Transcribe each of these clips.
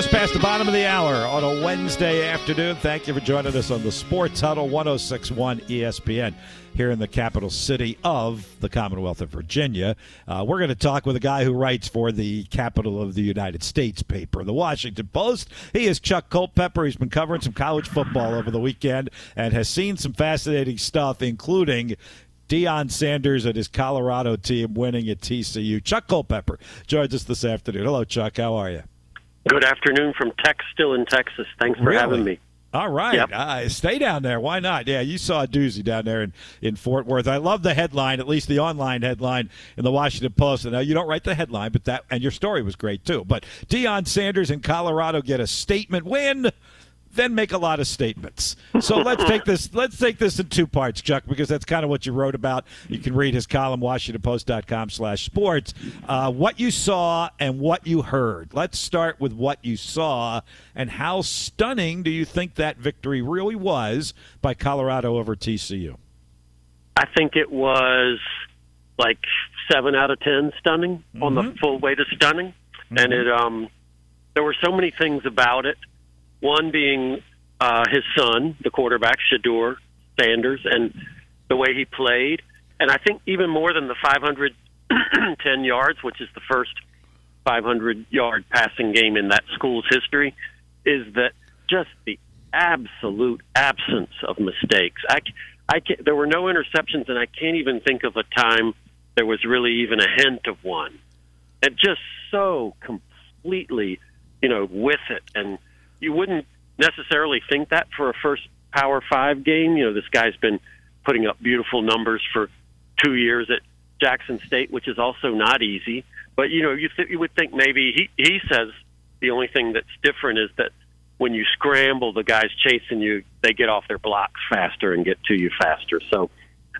just past the bottom of the hour on a Wednesday afternoon. Thank you for joining us on the Sports Huddle 1061 ESPN here in the capital city of the Commonwealth of Virginia. Uh, we're going to talk with a guy who writes for the capital of the United States paper, the Washington Post. He is Chuck Culpepper. He's been covering some college football over the weekend and has seen some fascinating stuff, including Deion Sanders and his Colorado team winning at TCU. Chuck Culpepper joins us this afternoon. Hello, Chuck. How are you? Good afternoon from Tex, still in Texas. Thanks for Really? having me. All right. Yep. Uh, stay down there. Why not? Yeah, you saw a doozy down there in, in Fort Worth. I love the headline, at least the online headline in the Washington Post. And now you don't write the headline, but that and your story was great too. But Deion Sanders in Colorado get a statement win, then make a lot of statements. So let's take this let's take this in two parts, Chuck, because that's kind of what you wrote about. You can read his column, WashingtonPost.com slash sports. Uh, what you saw and what you heard. Let's start with what you saw and how stunning do you think that victory really was by Colorado over TCU? I think it was like seven out of ten stunning on the Mhm. full way to stunning, and it um there were so many things about it. One being uh, his son, the quarterback Shedeur Sanders, and the way he played, and I think even more than the 510 yards, which is the first 500 yard passing game in that school's history, is that just the absolute absence of mistakes. I, I can't, there were no interceptions, and I can't even think of a time there was really even a hint of one. And just so completely, you know, with it. And you wouldn't necessarily think that for a first Power Five game. You know, this guy's been putting up beautiful numbers for two years at Jackson State, which is also not easy. But you know, you th- you would think maybe he he says the only thing that's different is that when you scramble, the guys chasing you, they get off their blocks faster and get to you faster. So,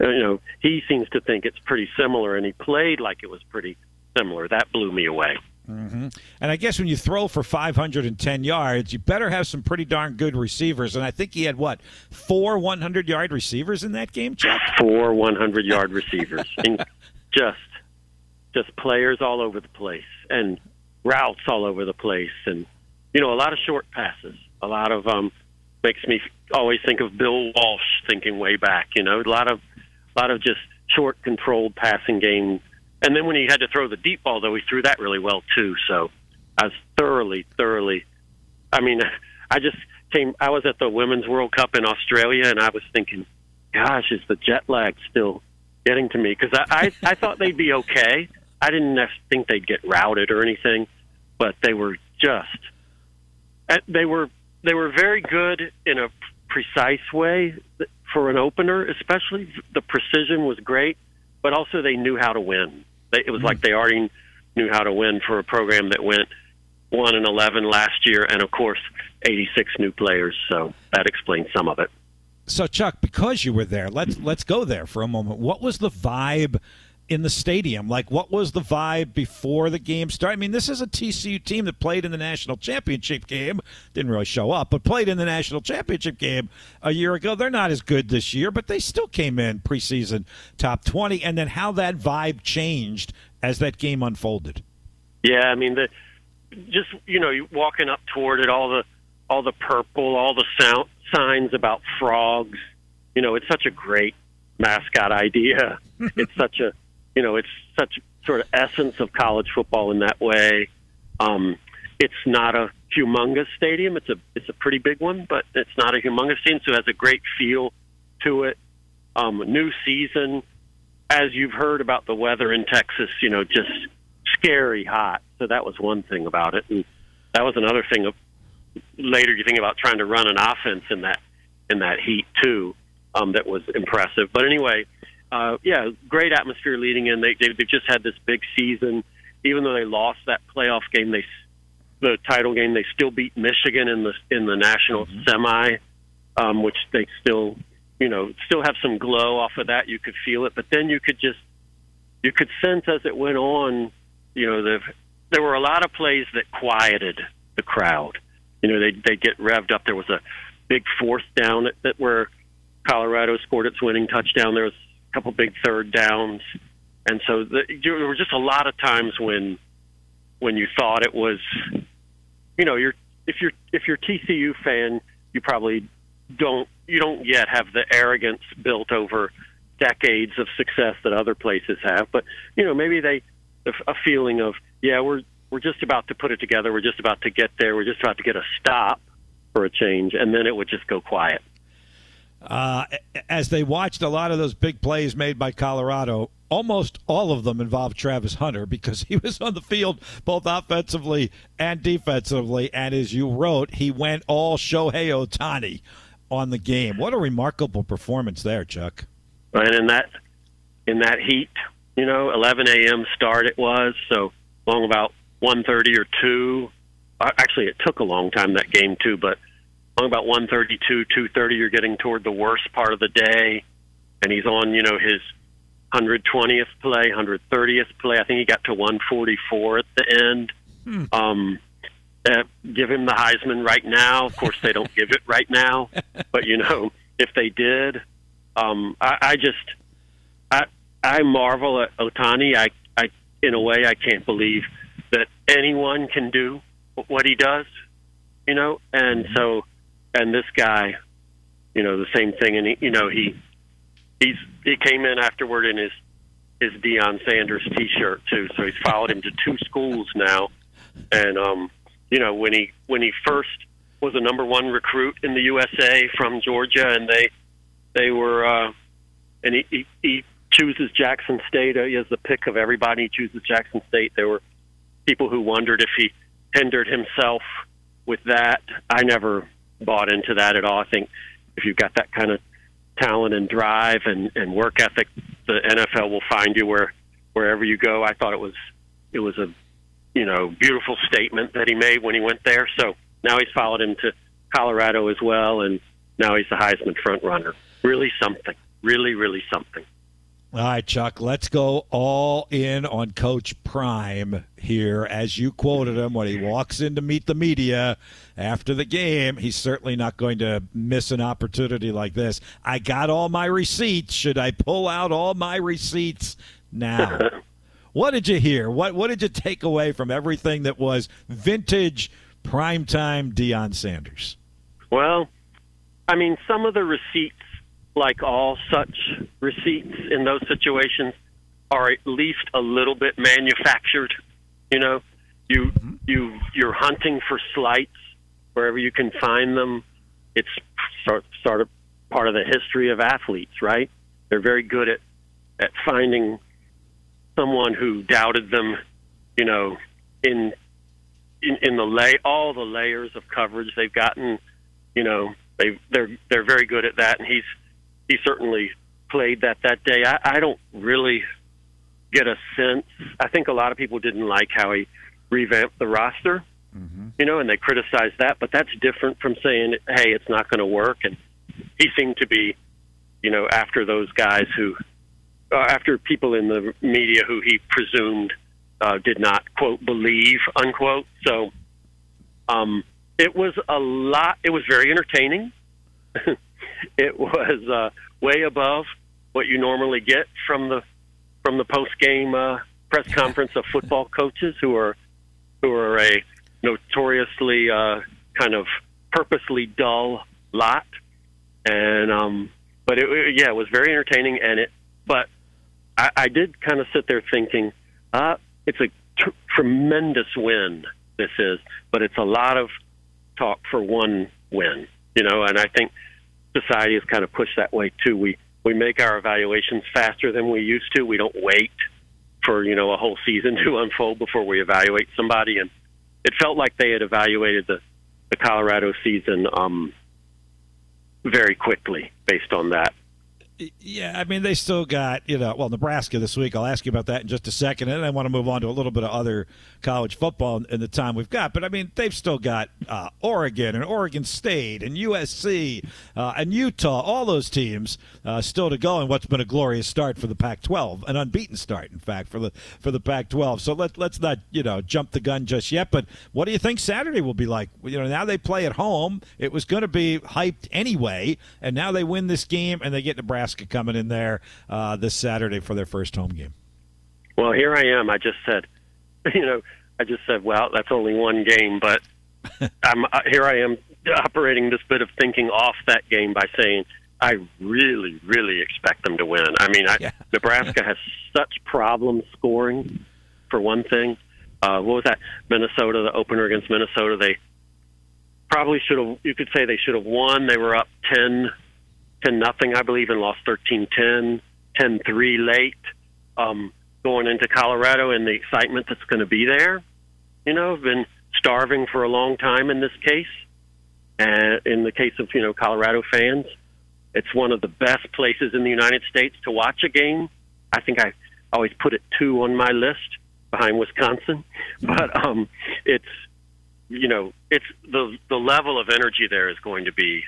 uh, you know, he seems to think it's pretty similar, and he played like it was pretty similar. That blew me away. And I guess when you throw for 510 yards, you better have some pretty darn good receivers. And I think he had what four 100 yard receivers in that game, Chuck. Four 100 yard receivers, and just just players all over the place, and routes all over the place, and you know, a lot of short passes, a lot of um, makes me always think of Bill Walsh thinking way back. You know, a lot of a lot of just short, controlled passing game. And then when he had to throw the deep ball, though, he threw that really well too. So I was thoroughly, thoroughly. I mean, I just came. I was at the Women's World Cup in Australia, and I was thinking, "Gosh, is the jet lag still getting to me?" Because I, I, I thought they'd be okay. I didn't think they'd get routed or anything, but they were just. uh, They were they were very good in a precise way for an opener, especially the precision was great, but also they knew how to win. They, it was like hmm. they already knew how to win for a program that went one and eleven last year, and of course, eighty six new players. So that explains some of it. So Chuck, because you were there, let's let's go there for a moment. What was the vibe in the stadium? Like, what was the vibe before the game started? I mean, this is a TCU team that played in the national championship game. Didn't really show up, but played in the national championship game a year ago. They're not as good this year, but they still came in preseason top twenty. And then how that vibe changed as that game unfolded. Yeah, I mean the just you know walking up toward it, all the all the purple, all the sound signs about frogs. You know, it's such a great mascot idea. it's such a you know, it's such sort of essence of college football in that way. Um, it's not a humongous stadium. It's a it's a pretty big one, but it's not a humongous stadium, so it has a great feel to it. Um, new season, as you've heard about the weather in Texas, you know, just scary hot. So that was one thing about it, and that was another thing. Of, later, you think about trying to run an offense in that in that heat too. Um, that was impressive. But anyway, uh, yeah, great atmosphere leading in. They, they they've just had this big season. Even though they lost that playoff game, they the title game, they still beat Michigan in the in the national semi, um, which they still you know still have some glow off of that. You could feel it, but then you could just you could sense as it went on. You know, the, there were a lot of plays that quieted the crowd. You know, they they get revved up. There was a big fourth down that, that where Colorado scored its winning touchdown. There was couple big third downs, and so the, there were just a lot of times when when you thought it was, you know, you're if you're if you're TCU fan, you probably don't you don't yet have the arrogance built over decades of success that other places have. But you know, maybe they a feeling of yeah, we're we're just about to put it together. We're just about to get there. We're just about to get a stop for a change, and then it would just go quiet. Uh, as they watched a lot of those big plays made by Colorado, almost all of them involved Travis Hunter because he was on the field both offensively and defensively. And as you wrote, he went all Shohei Ohtani on the game. What a remarkable performance there, Chuck. And in that in that heat, you know, 11 a.m. start it was so long about 1:30 or two. Actually, it took a long time that game too, but about 132, 230, you're getting toward the worst part of the day, and he's on, you know, his 120th play, 130th play. I think he got to 144 at the end. Hmm. Um, uh, give him the Heisman right now. Of course, they don't give it right now, but you know, if they did, um, I, I just, I, I marvel at Ohtani. I, I, in a way, I can't believe that anyone can do what he does. You know, and so and this guy, you know, the same thing. And he, you know, he he's he came in afterward in his his Deion Sanders T-shirt too. So he's followed him to two schools now. And um, you know, when he when he first was a number one recruit in the USA from Georgia, and they they were uh, and he, he he chooses Jackson State. He has the pick of everybody. He chooses Jackson State. There were people who wondered if he hindered himself with that. I never bought into that at all. I think if you've got that kind of talent and drive and, and work ethic, the NFL will find you where wherever you go. I thought it was it was a you know beautiful statement that he made when he went there. So now he's followed him to Colorado as well, and now he's the Heisman front runner. Really something. Really, really something. All right, Chuck, let's go all in on Coach Prime here. As you quoted him, when he walks in to meet the media after the game, he's certainly not going to miss an opportunity like this. I got all my receipts. Should I pull out all my receipts now? what did you hear? What, what did you take away from everything that was vintage primetime Deion Sanders? Well, I mean, some of the receipts like all such receipts in those situations, are at least a little bit manufactured. You know, you mm-hmm. you you're hunting for slights wherever you can find them. It's sort sort of part of the history of athletes, right? They're very good at at finding someone who doubted them. You know, in in, in the lay all the layers of coverage they've gotten. You know, they they're they're very good at that, and he's he certainly played that that day. I, I don't really get a sense. I think a lot of people didn't like how he revamped the roster, mm-hmm. you know, and they criticized that. But that's different from saying, "Hey, it's not going to work." And he seemed to be, you know, after those guys who, uh, after people in the media who he presumed uh, did not quote believe unquote. So, um, it was a lot. It was very entertaining. it was uh, way above what you normally get from the from the post game uh, press conference of football coaches who are who are a notoriously uh, kind of purposely dull lot. And um, but it, yeah, it was very entertaining, and it. But I, I did kind of sit there thinking, uh, it's a tr- tremendous win. This is, but it's a lot of talk for one win, you know. And I think society has kind of pushed that way too. We we make our evaluations faster than we used to. We don't wait for you know a whole season to unfold before we evaluate somebody, and it felt like they had evaluated the the Colorado season um, very quickly based on that. Yeah, I mean, they still got, you know, well, Nebraska this week. I'll ask you about that in just a second. And I want to move on to a little bit of other college football in the time we've got. But, I mean, they've still got uh, Oregon and Oregon State and USC uh, and Utah, all those teams uh, still to go. And what's been a glorious start for the Pac 12, an unbeaten start, in fact, for the for the Pac 12. So let, let's not, you know, jump the gun just yet. But what do you think Saturday will be like? You know, now they play at home. It was going to be hyped anyway. And now they win this game and they get Nebraska Nebraska coming in there uh, this Saturday for their first home game. Well, here I am. I just said, you know, I just said, well, that's only one game, but I'm uh, here. I am operating this bit of thinking off that game by saying I really, really expect them to win. I mean, I, Yeah. Nebraska has such problems scoring. For one thing, uh, what was that? Minnesota, the opener against Minnesota, they probably should have. You could say they should have won. They were up 10, 10 nothing, I believe, and lost 13-10, 10-3 late. Um, going into Colorado and the excitement that's going to be there. You know, I've been starving for a long time in this case. And in the case of you know Colorado fans, it's one of the best places in the United States to watch a game. I think I always put it two on my list behind Wisconsin, but um, it's you know it's the the level of energy there is going to be.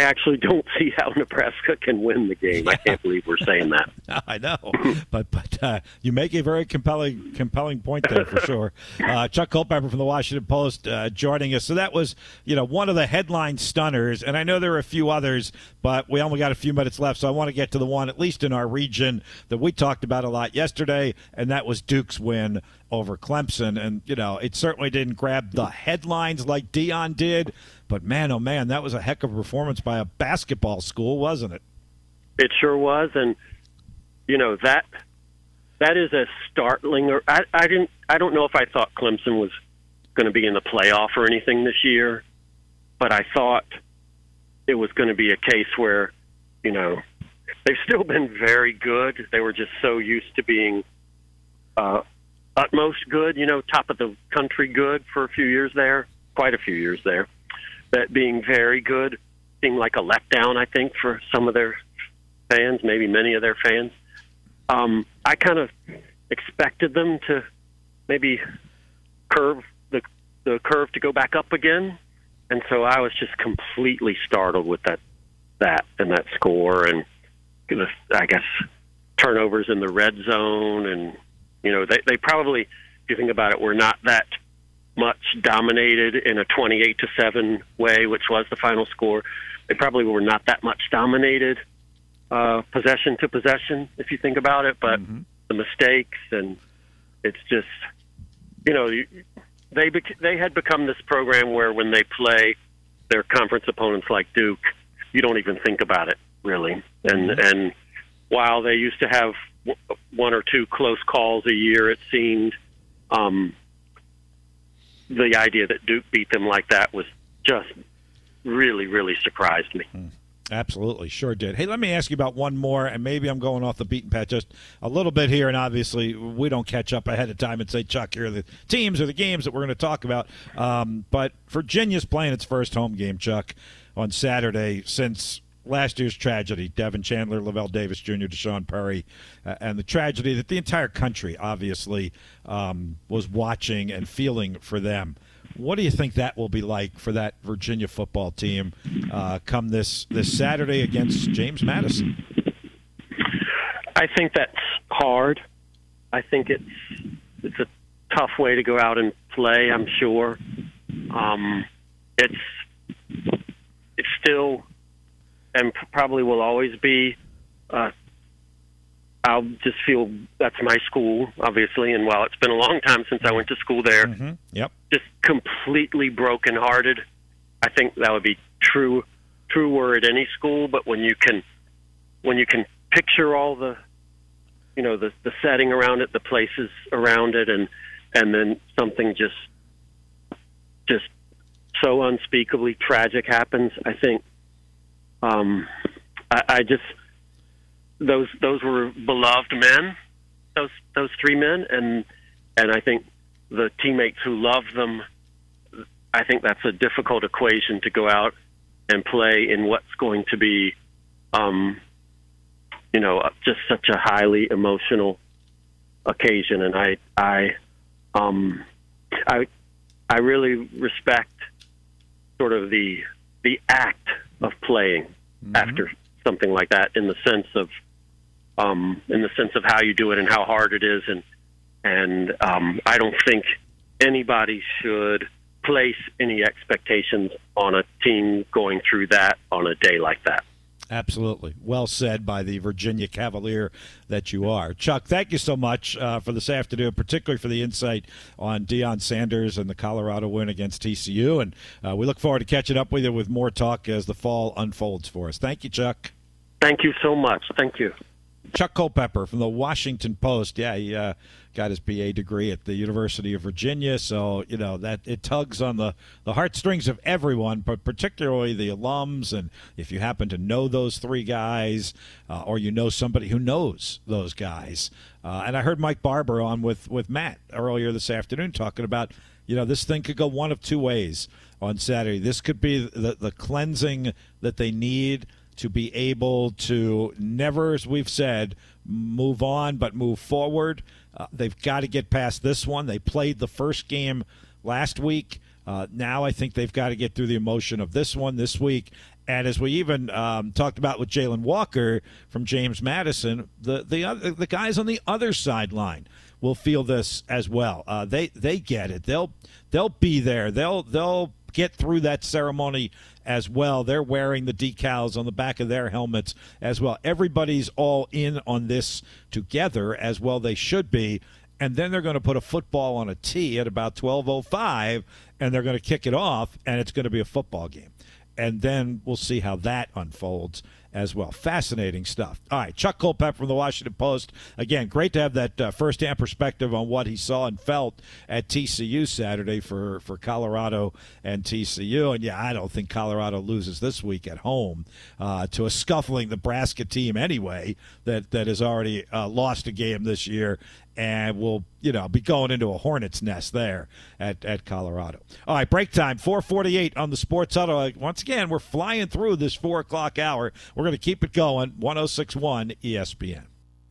I- actually don't see how Nebraska can win the game. I can't believe we're saying that. I know, but but uh, you make a very compelling compelling point there for sure. Uh, Chuck Culpepper from the Washington Post uh, joining us. So that was you know one of the headline stunners, and I know there are a few others, but we only got a few minutes left, so I want to get to the one at least in our region that we talked about a lot yesterday, and that was Duke's win over Clemson, and you know it certainly didn't grab the headlines like Deion did, but man, oh man, that was a heck of a performance by a basketball school, wasn't it? It sure was, and you know that that is a startling. Or I, I didn't. I don't know if I thought Clemson was going to be in the playoff or anything this year, but I thought it was going to be a case where, you know, they've still been very good. They were just so used to being uh, utmost good, you know, top of the country good for a few years there, quite a few years there. That being very good seemed like a letdown, I think, for some of their fans, maybe many of their fans. Um, I kind of expected them to maybe curve the the curve to go back up again, and so I was just completely startled with that that and that score, and the, I guess turnovers in the red zone, and you know they they probably, if you think about it, were not that much dominated in a 28 to 7 way, which was the final score. They probably were not that much dominated uh, possession to possession, if you think about it, but the mistakes and it's just, you know, you- they bec- they had become this program where when they play their conference opponents like Duke, you don't even think about it really. And and while they used to have w- one or two close calls a year, it seemed. Um, the idea that Duke beat them like that was just really, really surprised me. Absolutely, sure did. Hey, let me ask you about one more, and maybe I'm going off the beaten path just a little bit here. And obviously, we don't catch up ahead of time and say, Chuck, here are the teams or the games that we're going to talk about. Um, but Virginia's playing its first home game, Chuck, on Saturday since last year's tragedy Devin Chandler, Lavelle Davis Jr., D'Sean Perry, uh, and the tragedy that the entire country obviously um, was watching and feeling for them. What do you think that will be like for that Virginia football team uh, come this this Saturday against James Madison? I think that's hard. I think it's it's a tough way to go out and play. I'm sure. Um, it's it's still and probably will always be. Uh, I'll just feel that's my school, obviously, and while it's been a long time since I went to school there, Mm-hmm. Yep. just completely brokenhearted. I think that would be true truer at any school, but when you can when you can picture all the you know the the setting around it, the places around it and and then something just just so unspeakably tragic happens, I think um I, I just those those were beloved men, those those three men and and I think the teammates who love them I think that's a difficult equation to go out and play in what's going to be, um, you know, just such a highly emotional occasion. And I, I, um, I, I really respect sort of the the act of playing after something like that, in the sense of, um, in the sense of how you do it and how hard it is, and and um, I don't think anybody should place any expectations on a team going through that on a day like that. Absolutely. Well said by the Virginia Cavalier that you are. Chuck, thank you so much uh, for this afternoon, particularly for the insight on Deion Sanders and the Colorado win against TCU. And uh, we look forward to catching up with you with more talk as the fall unfolds for us. Thank you, Chuck. Thank you so much. Thank you. Chuck Culpepper from the Washington Post. Yeah, he uh, got his BA degree at the University of Virginia, so you know that it tugs on the the heartstrings of everyone, but particularly the alums. And if you happen to know those three guys, uh, or you know somebody who knows those guys, uh, and I heard Mike Barber on with with Matt earlier this afternoon talking about you know this thing could go one of two ways on Saturday. This could be the the cleansing that they need to be able to never, as we've said, move on but move forward. Uh, they've got to get past this one. They played the first game last week. Uh, now I think they've got to get through the emotion of this one this week. And as we even um, talked about with Jalen Walker from James Madison, the the other, the guys on the other sideline will feel this as well. Uh, they they get it. They'll they'll be there. They'll they'll get through that ceremony as well. They're wearing the decals on the back of their helmets as well. Everybody's all in on this together as well they should be. And then they're going to put a football on a tee at about 12:05 and they're going to kick it off and it's going to be a football game. And then we'll see how that unfolds as well. Fascinating stuff. All right, Chuck Culpepper from the Washington Post. Again, great to have that uh, first-hand perspective on what he saw and felt at TCU Saturday for for Colorado and TCU. And yeah, I don't think Colorado loses this week at home uh, to a scuffling Nebraska team anyway that that has already uh, lost a game this year and we'll you know be going into a hornet's nest there at, at colorado. All right break time 448 on the sports huddle uh, once again we're flying through this four o'clock hour. We're going to keep it going 1061 espn